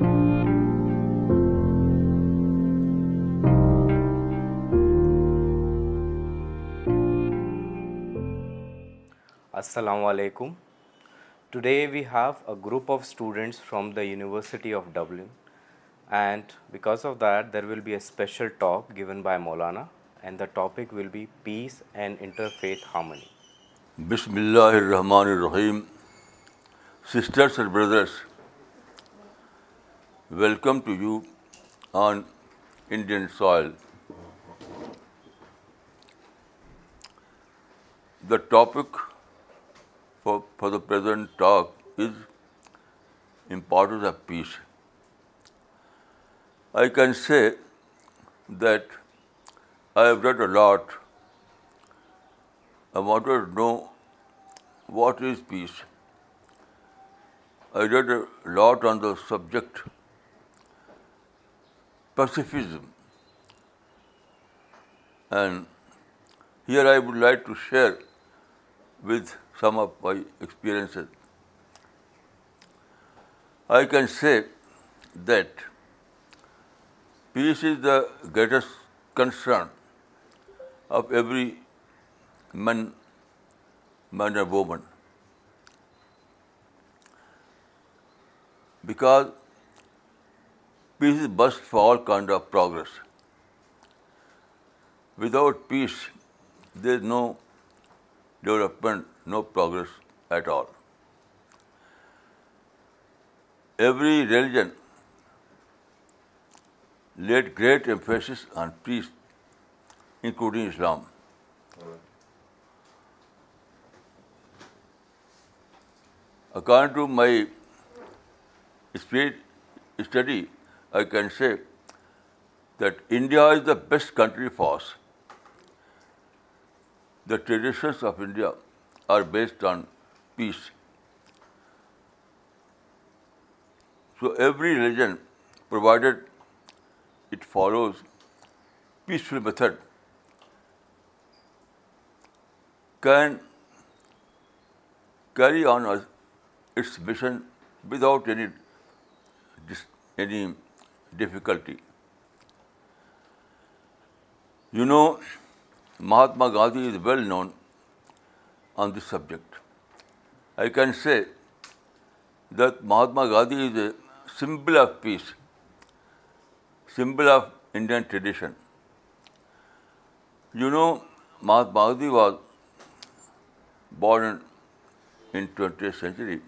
Today we have a group of students from the University of Dublin and because of that there will be a top given by Maulana and the topic will be peace and interfaith harmonies Welcome to you on Indian soil. The topic for the present talk is importance of peace. I can say that I have read a lot. I wanted to know what is peace. I read a lot on the subject pacifism. And here I would like to share with some of my experiences. I can say that peace is the greatest concern of every man and woman, because Peace is best for all kind of progress. Without peace, there is no development, no progress at all. Every religion laid great emphasis on peace, including Islam. According to my study I can say that India is the best country for us. The traditions of India are based on peace. So every religion, provided it follows peaceful method, can carry on its mission without any difficulty. You know, Mahatma Gandhi is well known on this subject. I can say that Mahatma Gandhi is a symbol of peace, symbol of Indian tradition. You know, Mahatma Gandhi was born in 20th century.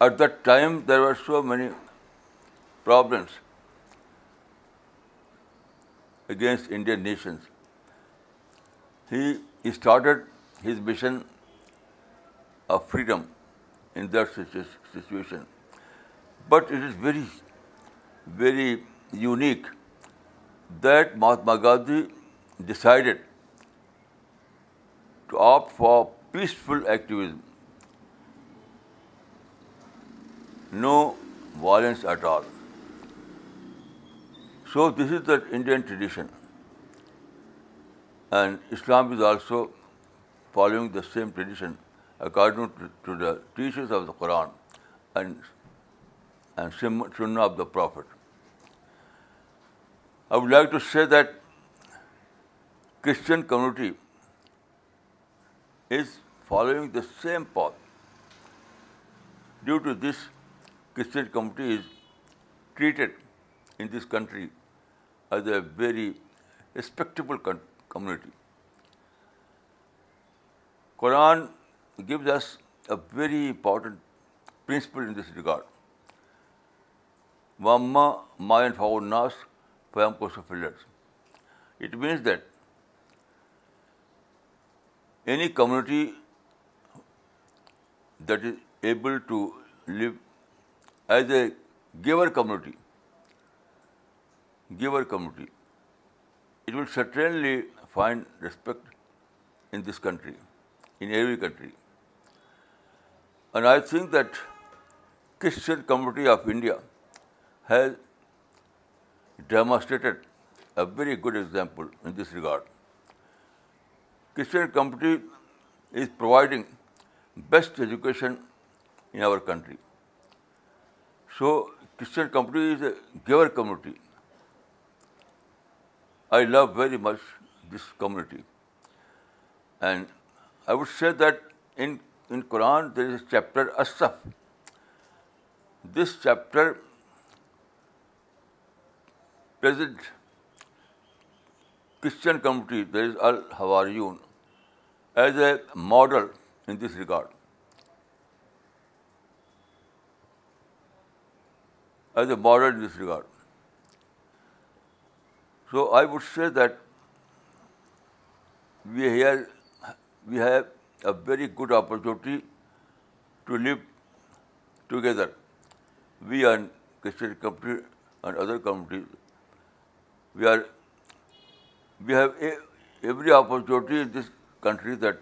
At that time, there were so many problems against Indian nations. He started his mission of freedom in that situation. But it is very, very unique that Mahatma Gandhi decided to opt for peaceful activism, no violence at all. So this is the Indian tradition, and Islam is also following the same tradition according to the teachings of the Quran and Sunnah of the Prophet. I would like to say that Christian community is following the same path. Due to this, Christian community is treated in this country as a very respectable community Quran gives us a very important principle in this regard مما مائن فاور ناس فیم کو it means that any community that is able to live as a giver community giver community, it will certainly find respect in this country, in every country. And I think that Christian community of India has demonstrated a very good example in this regard. Christian community is providing best education in our country. So Christian community is a giver community. I love very much this community and I would say that in Quran there is chapter Asif this chapter present Christian community there is الحواریون as a model in this record as a model in this record So I would say that we have a very good opportunity to live together. We and Christian country and other countries, we have every opportunity in this country that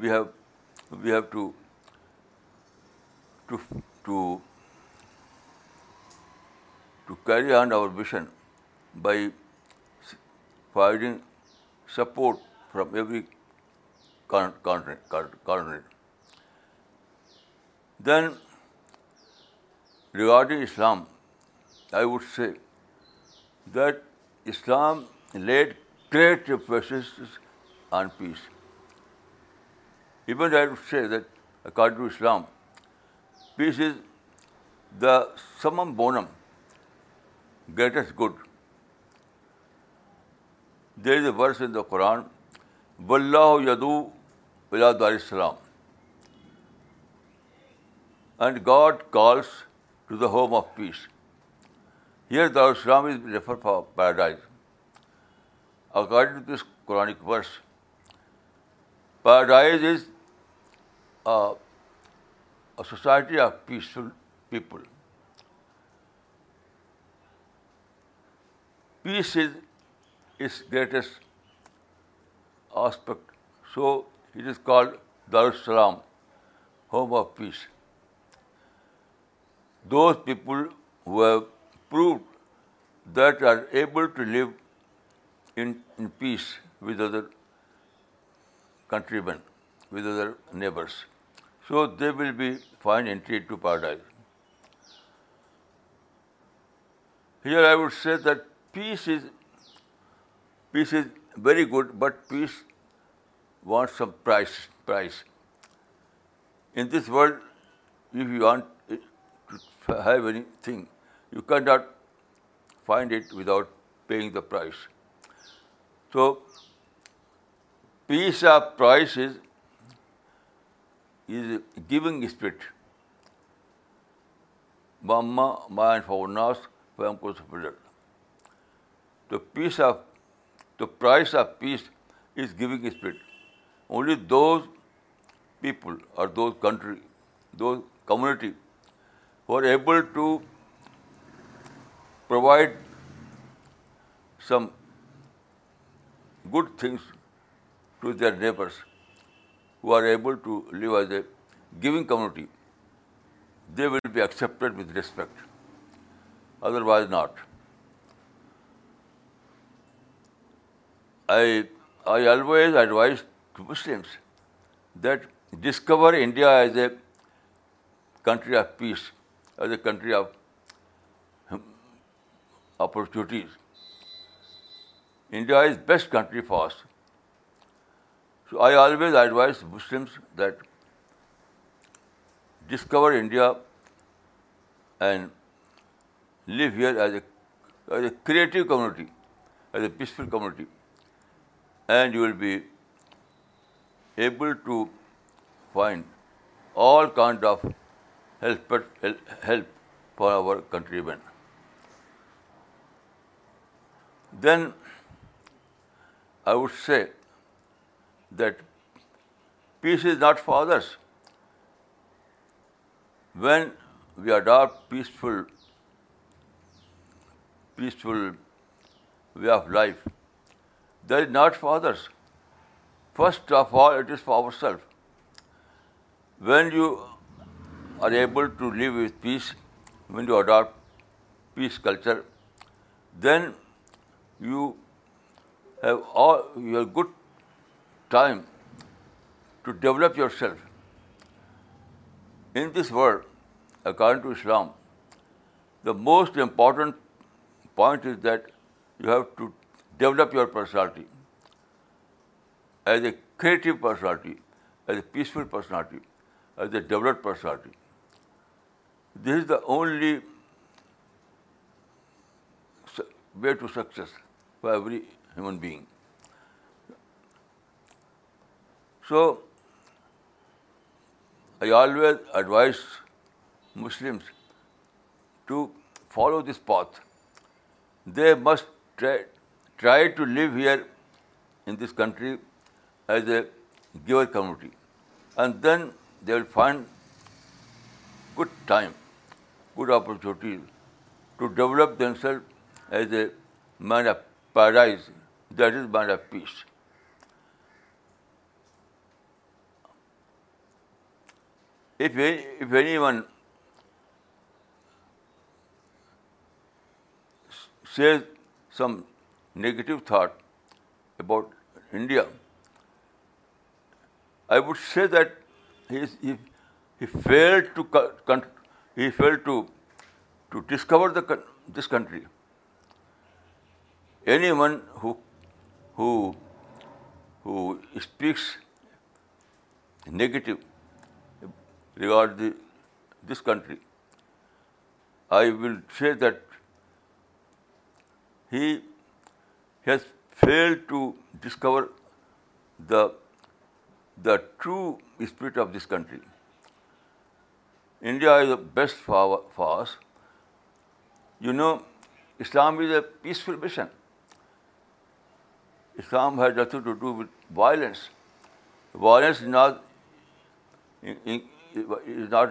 we have to carry on our vision by providing support from every corner. Then, regarding Islam, I would say that Islam laid great emphasis on peace. Even I would say that according to Islam, peace is the summum bonum, greatest good. There is verse in the Quran یدو الاد السلام and God calls to the home of peace here دارالسلام is refer for paradise according to this Quranic verse paradise is society of peaceful people peace is its greatest aspect. So it is called Darussalam, home of peace. Those people who have proved that are able to live in peace with other countrymen, with other neighbors. So they will be find entry to paradise. Here I would say that peace is peace is very good but peace want some price price in this world if you want have any thing you can not find it without paying the price تو peace of price is is giving spirit ماما مائن ناس فائی کو تو peace of The price of peace is giving spirit. Only those people or those country, those community who are able to provide some good things to their neighbors, who are able to live as a giving community, they will be accepted with respect. Otherwise not. I always advise to Muslims that discover India as a country of peace, as a country of hmm, opportunities. India is best country for us. So I always advise Muslims that discover India and live here as a creative community, as a peaceful community and you will be able to find all kind of help for our countrymen. Then I would say that peace is not for others. When we adopt peaceful way of life, that is not for others. First of all, it is for ourselves. When you are able to live with peace, when you adopt peace culture, then you have all your good time to develop yourself. In this world, according to Islam, the most important point is that you have to Develop your personality as a creative personality, as a peaceful personality, as a developed personality. This is the only way to success for every human being. So, I always advise Muslims to follow this path. They must try to live here in this country as a giver community, and then they will find good time, good opportunities to develop themselves as a man of paradise, that is, man of peace. If anyone says some negative thought about India, I would say that he failed to discover this country. Anyone who speaks negative regarding this country, I will say that he has failed to discover the true spirit of this country. India is the best for us. You know, Islam is a peaceful mission. Islam has nothing to do with violence. Violence is not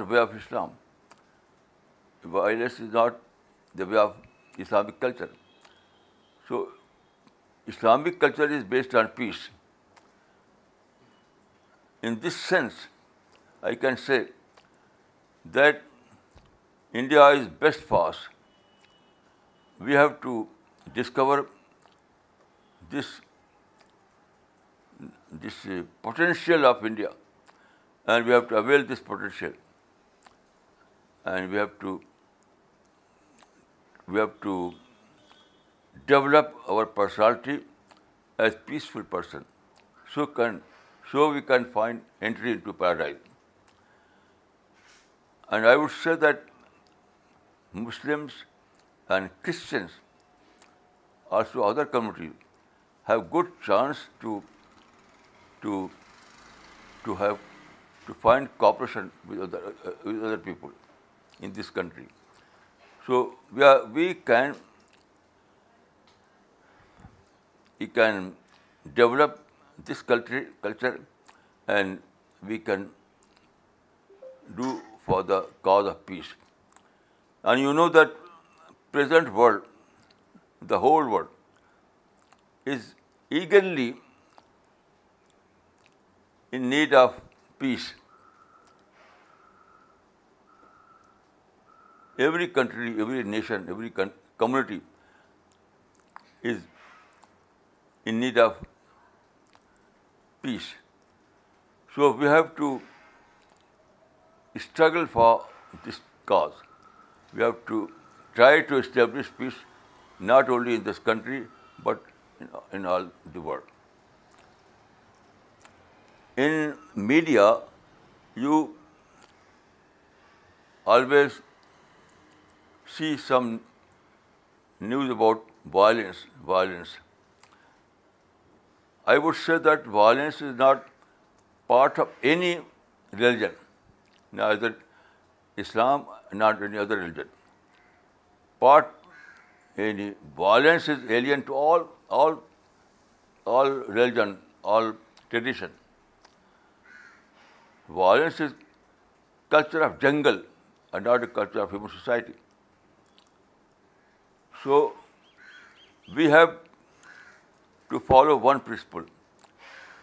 the way of Islam. Violence is not the way of Islamic culture. So Islamic culture is based on peace. In this sense, I can say that India is best for us. We have to discover this uh, potential of India, and we have to avail this potential, and we have to develop our personality as peaceful person, so we can find entry into paradise. And I would say that Muslims and Christians, also other communities, have good chance to find cooperation uh, with other people in this country. So we can we can develop this culture and we can do for the cause of peace. And you know that present world, the whole world, is eagerly in need of peace. Every country, every nation, every community is in need of peace. So we have to struggle for this cause. We have to try to establish peace not only in this country but in all the world. In media, you always see some news about violence. I would say that violence is not part of any religion, neither Islam, not any other religion. Violence is alien to all religion, all tradition. Violence is culture of jungle and not a culture of human society. So we have to follow one principle,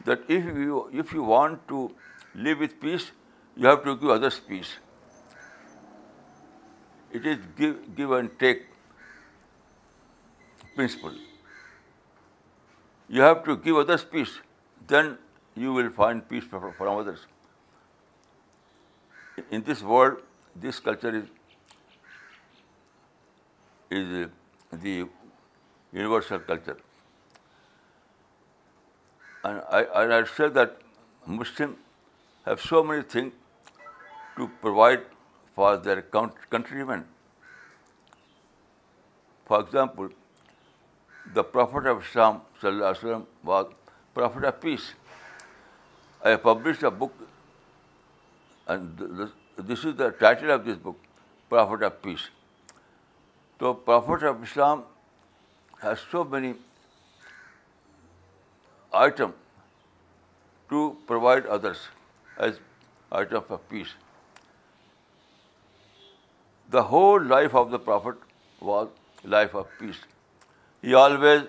that if you want to live with peace, you have to give others peace. It is give and take principle. You have to give others peace, then you will find peace from others. In this world, this culture is the universal culture. That Muslim have so many thing to provide for their country man for example the prophet of Islam صلی اللہ علیہ وسلم was prophet of peace I publish the book this is the title of this book prophet of peace تو prophet of Islam has so many item to provide others as item for peace. The whole life of the Prophet was life of peace. He always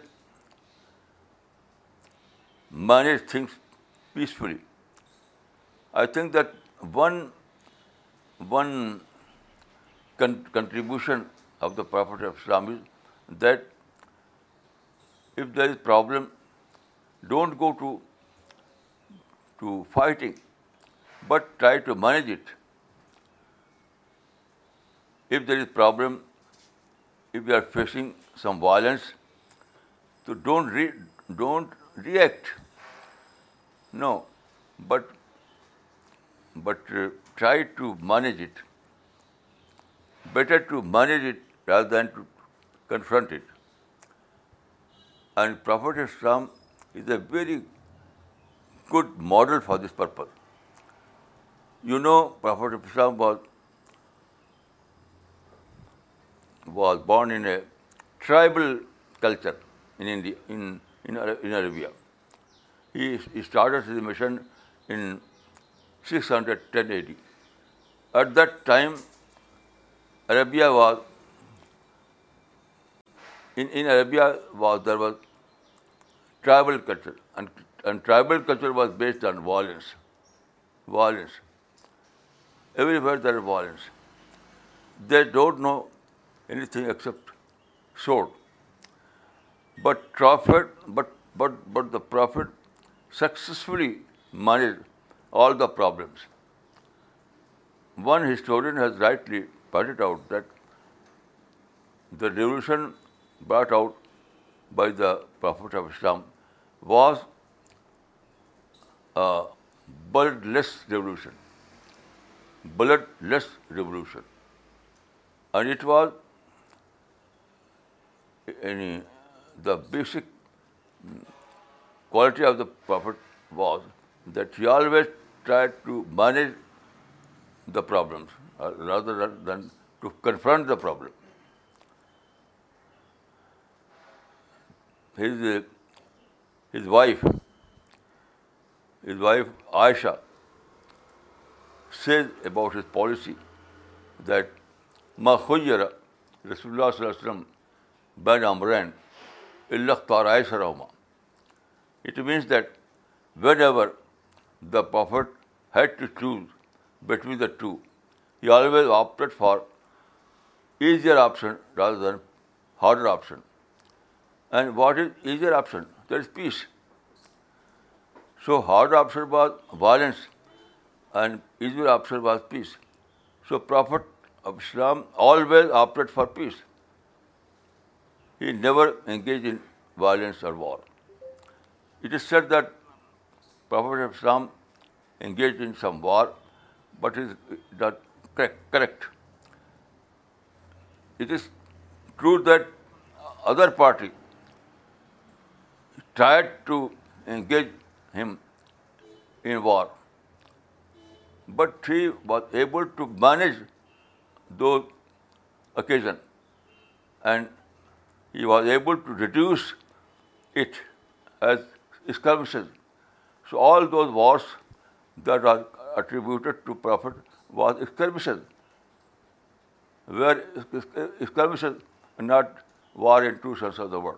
managed things peacefully. I think that one contribution of the Prophet of Islam is that if there is problem don't go to fighting, but try to manage it. If there is problem, if you are facing some violence, so don't react. No, but uh, try to manage it. Better to manage it rather than to confront it. And Prophet Islam is a very good model for this purpose. You know, Prophet Islam was born in a tribal culture in India, in Arabia. He started his mission in 610 AD. At that time, Arabia was there was tribal culture, and tribal culture was based on violence. Violence. Everywhere there is violence. They don't know anything except sword. But the Prophet successfully managed all the problems. One historian has rightly pointed out that the revolution brought out by the Prophet of Islam was a bulletless revolution, and it was the basic quality of the Prophet was that he always tried to manage the problems uh, rather than to confront the problem. His his wife his wife Aisha says about his policy that ما خیر رسول اللہ صلی اللہ علیہ وسلم بین بینامر الختار عائشہ رحما it means that whenever the prophet had to choose between the two he always was for easier option rather than harder option and what is easier option There is peace. So hard option was violence and easier option was peace. So Prophet of Islam always opted for peace. He never engaged in violence or war. It is said that Prophet of Islam engaged in some war, but is not correct. It is true that other party tried to engage him in war, but he was able to manage those occasions, and he was able to reduce it as skirmishes. So all those wars that are attributed to Prophet was skirmishes, where skirmishes, not war in two senses of the word.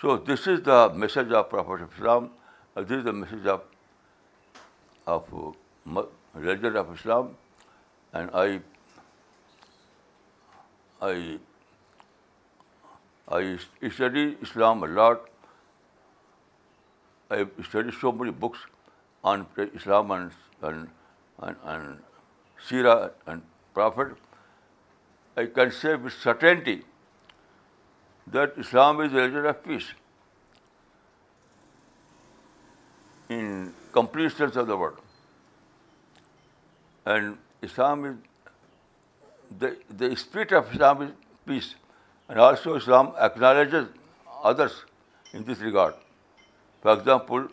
So this is the message of Prophet of Islam. Uh, this is the message of religion uh, of Islam, and I study Islam a lot. I studied so many books on Islam and Seerah and Prophet. I can say with certainty that Islam is the religion of peace in complete sense of the word. And Islam is, the spirit of Islam is peace. And also Islam acknowledges others in this regard. For example,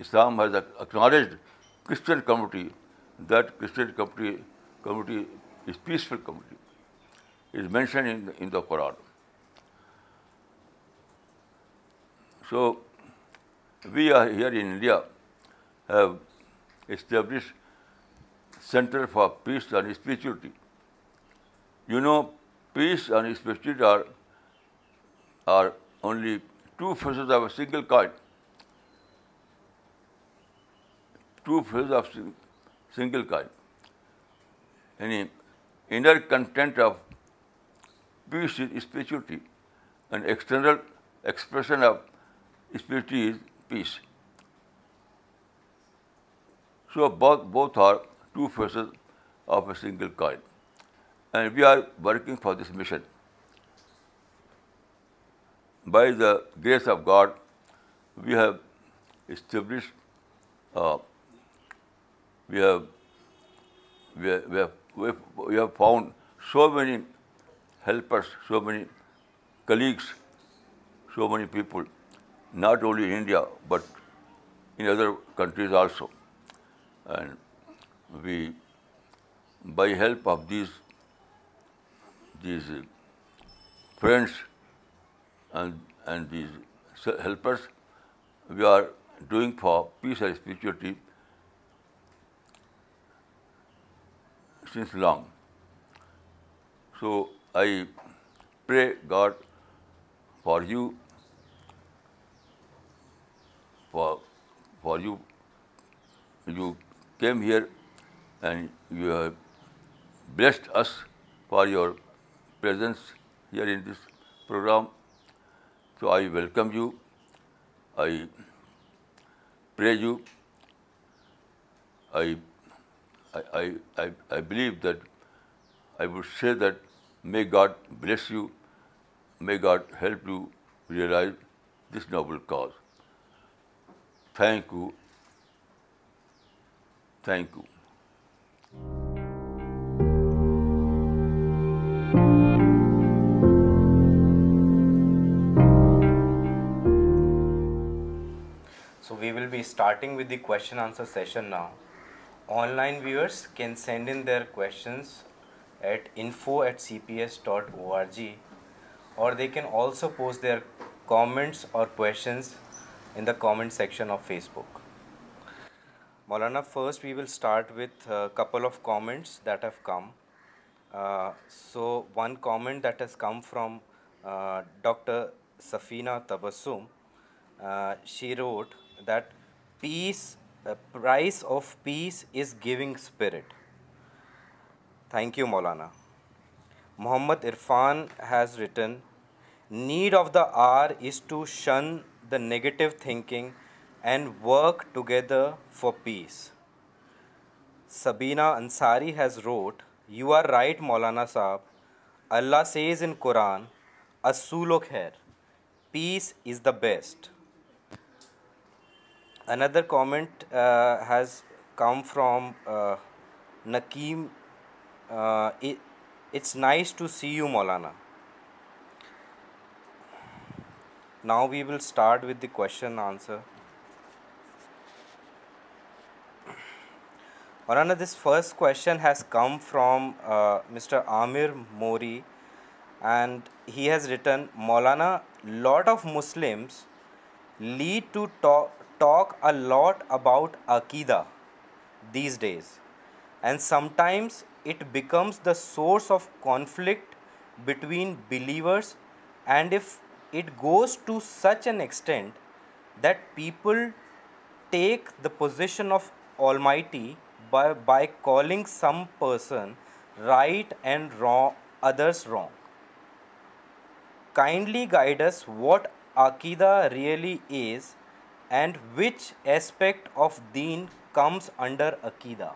Islam has acknowledged Christian community, that Christian community is peaceful community, is mentioned in the Quran. So, we are here in India have established Center for Peace and Spirituality. You know, peace and spirituality are only two faces of a single coin. Two faces of single coin. Any inner content of peace is spirituality, and external expression of Spirituality is peace. So both are two faces of a single coin, and we are working for this mission. By the grace of God, we have established, uh, we have found so many helpers, so many colleagues, so many people not only in India, but in other countries also. And we, by help of these uh, friends and these helpers, we are doing for peace and spirituality since long. So I pray God for you for you, you came here and you have blessed us for your presence here in this program. So I welcome you, I praise you, I believe that I would say that may God bless you, may God help you realize this noble cause. Thank you. Thank you. So we will be starting with the question answer session now. Online viewers can send in their questions at info@cps.org, or they can also post their comments or questions in the comment section of Facebook Maulana first we will start with couple of comments that have come so one comment that has come from doctor Safina Tabassum شیروٹ that peace price of peace is giving spirit thank you Maulana Muhammad Irfan has written need of the hour is to shun the negative thinking and work together for peace Sabina Ansari has wrote you are right Maulana Sahib Allah says in Quran اسول و خیر peace is the best another comment has come from Nakim it's nice to see you Maulana Now we will start with the question answer. Another, this first question has come from uh, Mr. Amir Mori, and he has written, Maulana, lot of Muslims lead to talk a lot about Aqidah these days, and sometimes it becomes the source of conflict between believers, and if it goes to such an extent that people take the position of almighty by calling some person right and wrong others wrong kindly guides what aqeedah really is and which aspect of deen comes under aqeedah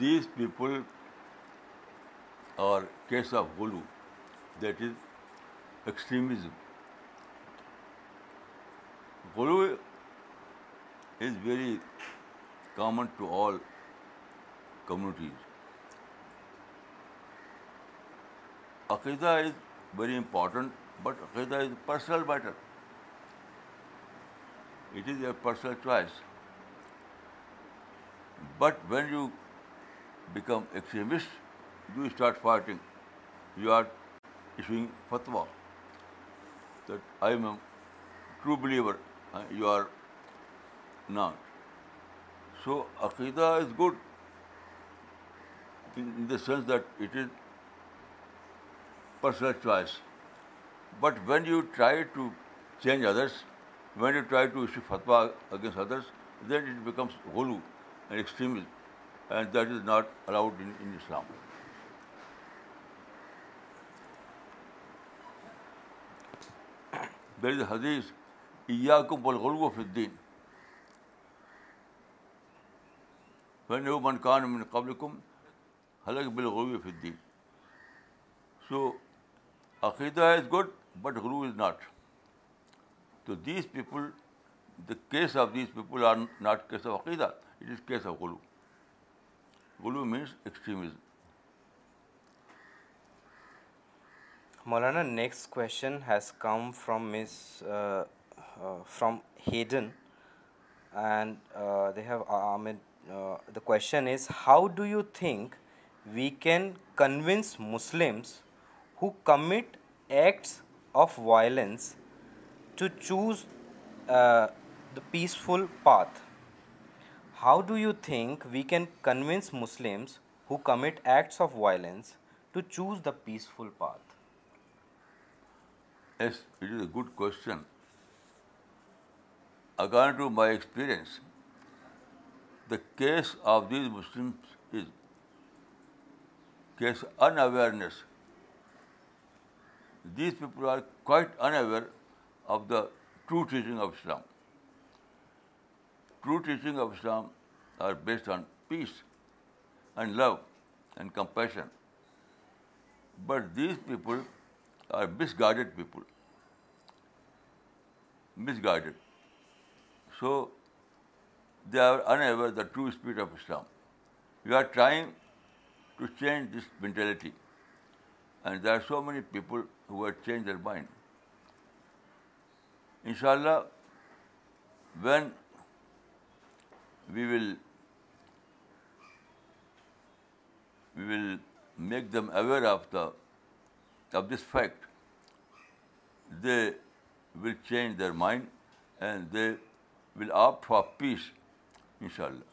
these people are case of ghuluw that is extremism ghuluw is very common to all communities aqeedah is very important but aqeedah is personal matter it is a personal choice but when you become extremist you start fighting you are issuing fatwa that I am a true believer, you are not. So Aqidah is good in the sense that it is personal choice. But when you try to change others, when you try to issue fatwa against others, then it becomes ghulu and extremism, and that is not allowed in Islam. برد حدیث کو فن منقان قبل کم حلق بلغلو فدین so عقیدہ is good but ghuluw is not to these people the case of these people are not case of aqeedah it is case of ghuluw ghuluw means extremism Maulana, next question has come from Miss uh, uh, from Hayden, and uh, they have Ahmed. The question is, how do you think we can convince Muslims who commit acts of violence to choose the peaceful path? How do you think we can convince Muslims who commit acts of violence to choose the peaceful path? Yes, it is a good question. According to my experience, the case of these Muslims is case unawareness. These people are quite unaware of the true teaching of Islam. True teaching of Islam are based on peace and love and compassion. But these people are misguided people. Misguided. So they are unaware of the true spirit of Islam. We are trying to change this mentality. And there are so many people who have changed their mind. Inshallah, when we will make them aware of the of this fact they will change their mind and they will آپ for peace ان شاء اللہ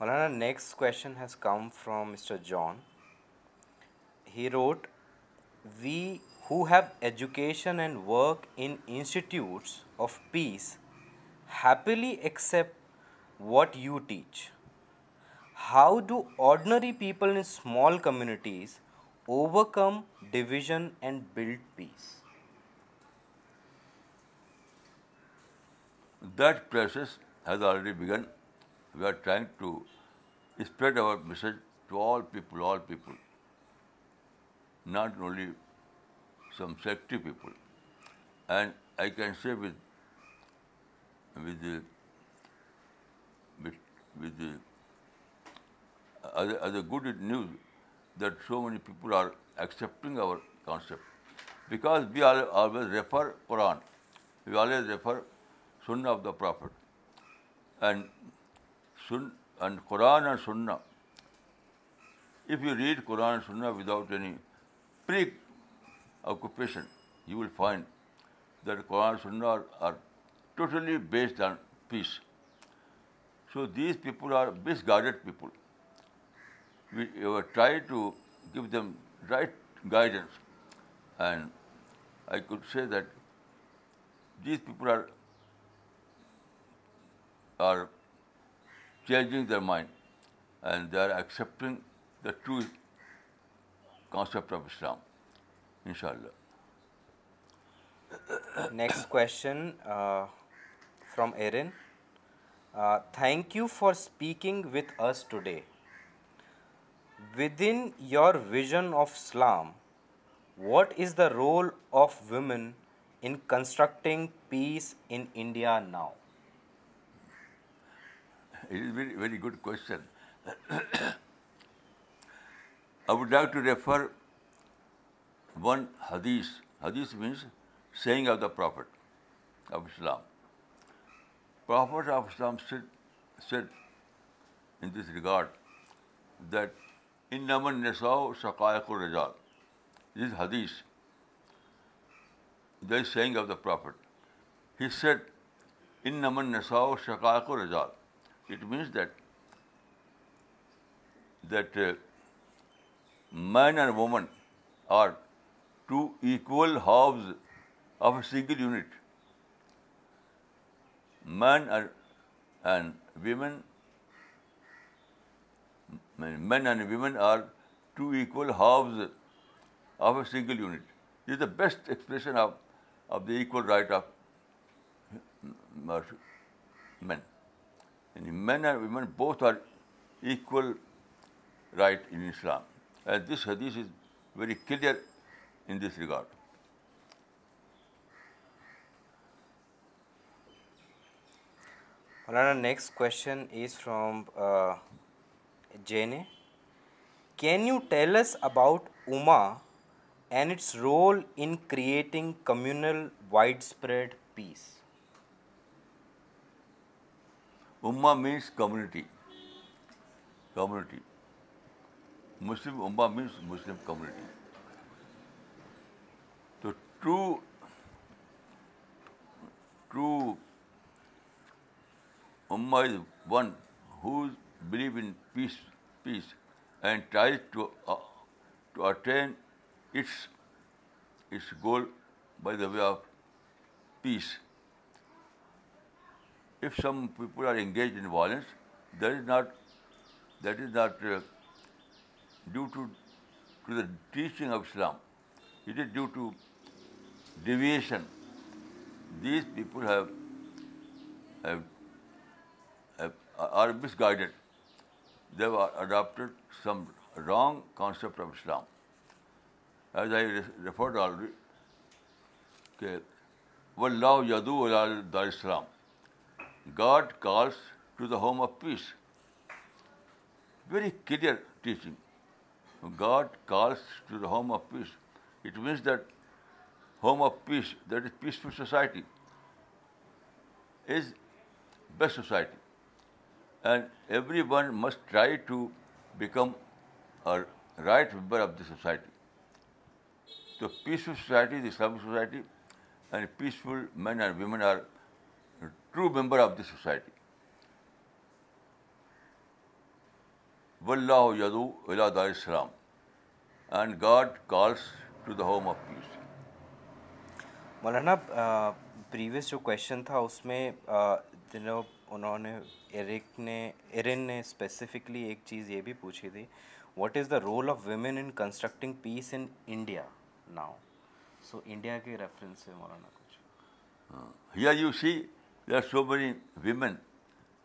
مولانا next question has come from mister John he wrote we who have education and work institutes of peace happily accept what you teach How do ordinary people in small communities overcome division and build peace? That process has already begun. We are trying to spread our message to all people, not only some sectary people. And I can say with as a good news that so many people are accepting our concept, because we always refer Quran, we always refer Sunnah of the Prophet, and Quran and Sunnah. If you read Quran and Sunnah without any pre-occupation, you will find that Quran and Sunnah are totally based on peace. So these people are misguided people we try to give them right guidance. And I could say that these people are changing their mind, and they are accepting the true concept of Islam, inshallah. Next question uh, from Erin. Uh, thank you for speaking with us today. Within your vision of Islam, what is the role of women in constructing peace in India now? It is a very, very good question. I would like to refer one hadith. Hadith means saying of the Prophet of Islam. Prophet of Islam said in this regard that ان امن شقائق و رجال this hadith the is saying of the prophet he said ان نمن شقائق و رجال it means that that men and women are two equal halves of a single unit men and women Men and women are two equal halves of a single unit. This is the best expression of the equal right of men. And men and women both are equal right in Islam. And this hadith is very clear in this regard. Next question is from uh, can you say about ummah and its role creating communal widespread peace one whose believe in peace, and tries uh, to attain its goal by the way of peace. If some people are engaged in violence, that is not uh, due to the teaching of Islam. It is due to deviation. These people are misguided. They are adapted some wrong concept of Islam as I referred already کے dar Islam God calls to the home of peace very clear teaching God calls to the home of peace it means that home of peace that is peaceful society is best society and everyone must try to become right member of the society to peaceful society Islamic society and peaceful men and women are true member of the society و اللہ یادولاسلام and God calls to the home of peace Maulana previous جو question تھا اس میں انہوں نے Eric نے ایرن نے specifically ایک چیز یہ بھی پوچھی تھی what is the role of women in constructing peace in India now so India کے ریفرنس سے مولانا کچھ یا you see are so many women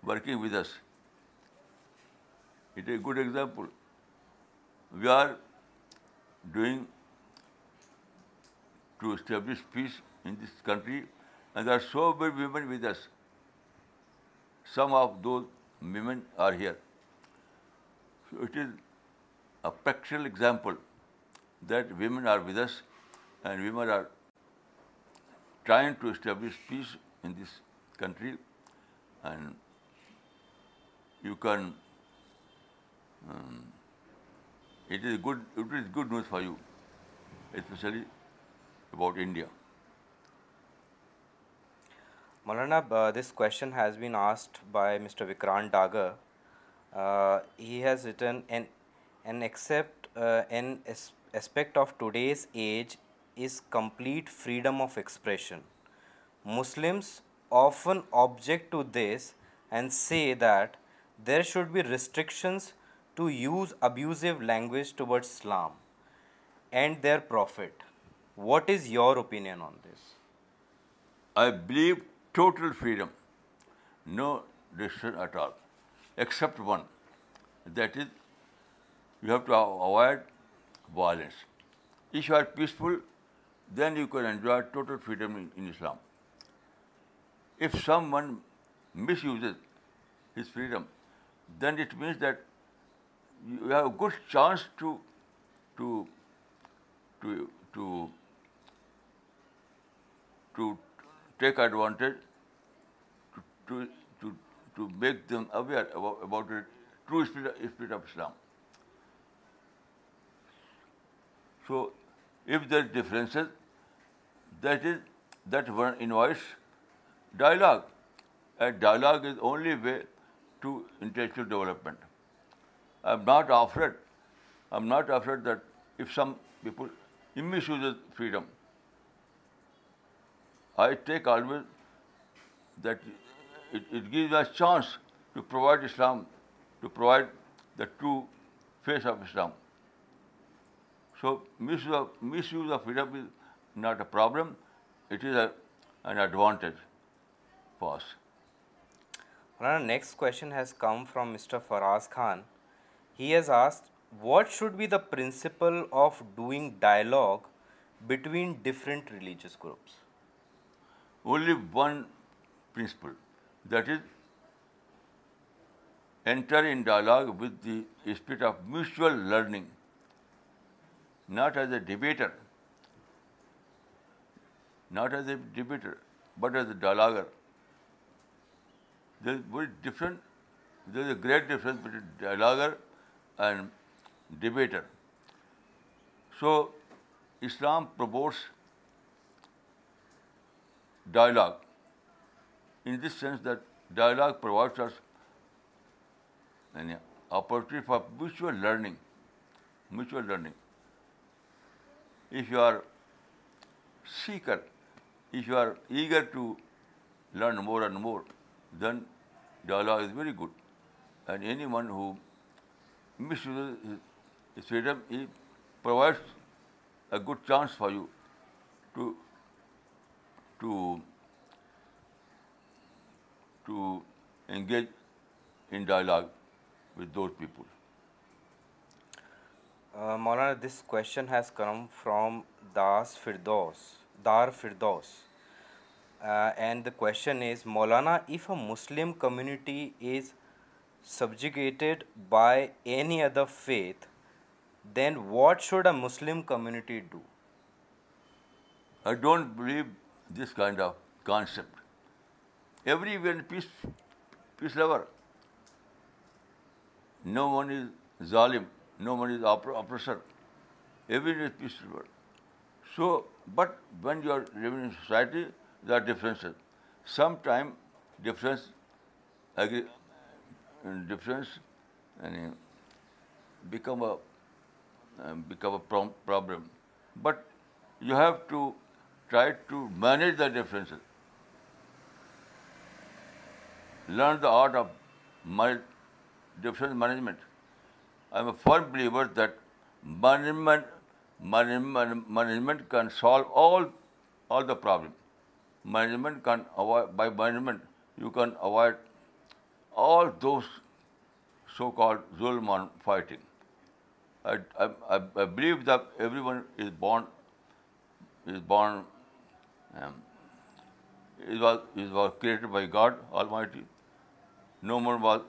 working with us it a good example we are doing to establish peace in this country and are so many women with us Some of those women are here. So it is a practical example that women are with us and women are trying to establish peace in this country, and you can, um, it is good news for you, especially about India. Maulana, uh, this question has been asked by Mr. Vikrant Daga. Uh, he has written, an uh, aspect of today's age is complete freedom of expression. Muslims often object to this and say that there should be restrictions to use abusive language towards Islam and their Prophet. What is your opinion on this? I believe total freedom, no restriction at all, except one. That is, you have to avoid violence. If you are peaceful, then you can enjoy total freedom in Islam. If someone misuses his freedom, then it means that you have a good chance to take advantage to make them aware about the true spirit of Islam. So, if there are differences, that one invites dialogue, and dialogue is the only way to intellectual development. I'm not afraid that if some people misuse freedom, I take always that it gives us chance to provide Islam, to provide the true face of Islam. So misuse of hijab is not a problem, it is an advantage for us. Our next question has come from Mr. Faraz Khan. He has asked, what should be the principle of doing dialogue between different religious groups? only one principle, that is, enter in dialogue with the spirit of mutual learning, not as a debater, but as a dialoguer. There is very different, there is a great difference between dialoguer and debater. So Islam promotes dialogue. In this sense, that dialogue provides us an opportunity for mutual learning. Mutual learning. If you are seeker, if you are eager to learn more and more, then dialogue is very good. And anyone who misuses his freedom, he provides a good chance for you to to engage in dialogue with those people. Uh, Maulana, this question has come from Dar Firdaus. Uh, and the question is, Maulana, if a Muslim community is subjugated by any other faith, then what should a Muslim community do? I don't believe this kind of concept every when peace peace lover no one is zalim no one is oppressor everyone is peace so but when you are in society are differences some time difference difference یعنی become a become a problem but you have to Try to manage the differences. Learn the art of difference management. I am a firm believer that management can solve all the problems. Management can avoid, by management, you can avoid all those so-called zulm and fighting. I believe that everyone is born it was created by God Almighty. No more was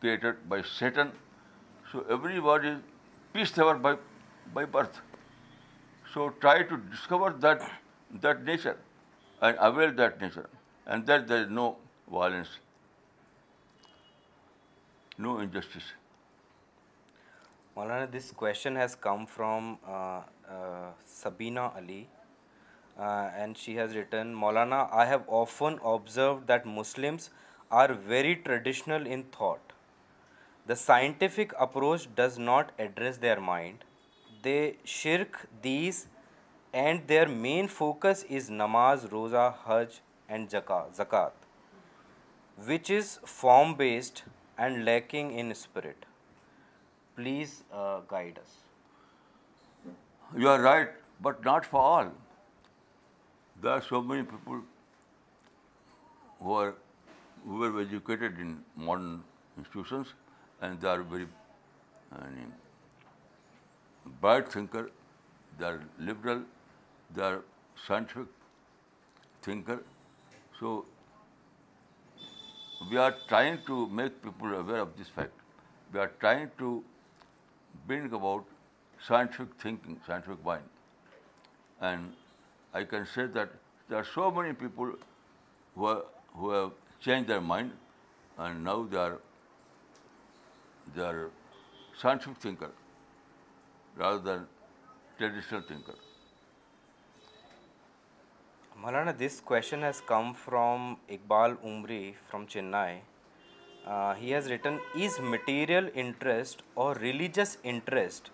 created by Satan. So everybody is peace lover by birth. So try to discover that nature and avail that nature, and that there is no violence, no injustice. Maulana, this question has come from uh, uh, Sabina Ali. And she has return Maulana I have often observe that Muslims are very traditional in thought the scientific approach does not address their mind they shirk these and their main focus is namaz roza hajj and zakat which is form based and lacking in spirit please guide you are right but not for all There are so many people who were educated in modern institutions, and they are very bright thinker, they are liberal, they are scientific thinker. So we are trying to make people aware of this fact. We are trying to bring about scientific thinking, scientific mind, and I can say that there are so many people who have changed their mind, and now they are scientific thinker rather than traditional thinker. Maulana, this question has come from Iqbal Umri from Chennai. Uh, he has written, is material interest or religious interest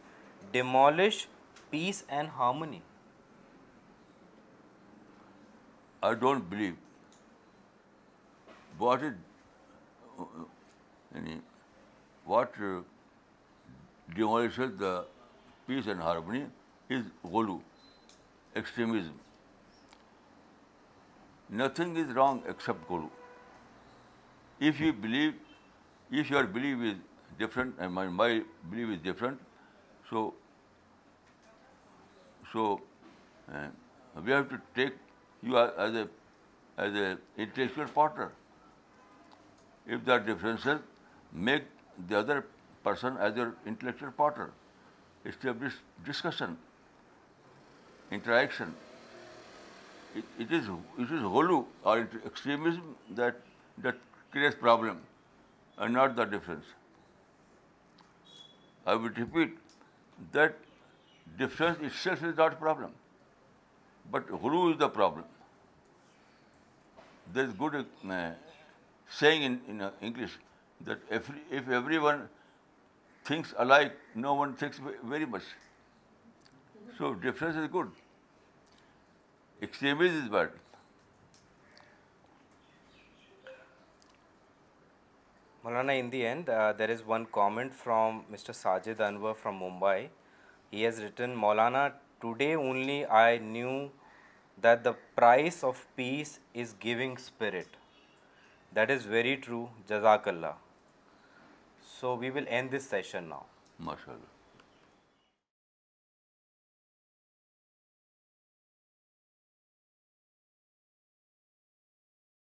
demolish peace and harmony? I don't believe. What uh, demolishes the peace and harmony is ghulu, extremism. Nothing is wrong except ghulu. If you believe, if your belief is different and my belief is different, so uh, we have to take you are as a intellectual partner. If there are differences, make the other person as your intellectual partner. Establish discussion, interaction. It is hollow or extremism that creates problem, and not the difference. I will repeat that difference itself is not a problem, but hollow is the problem. There is good uh, saying in uh, English that if everyone thinks alike, no one thinks very much. So difference is good. Extremism is bad. Maulana, in the end, uh, there is one comment from Mr. Sajid Anwar from Mumbai. He has written, Maulana, today only I knew that the prize of peace is giving spirit that is very true جزاک اللہ so we will end this session now ماشاء اللہ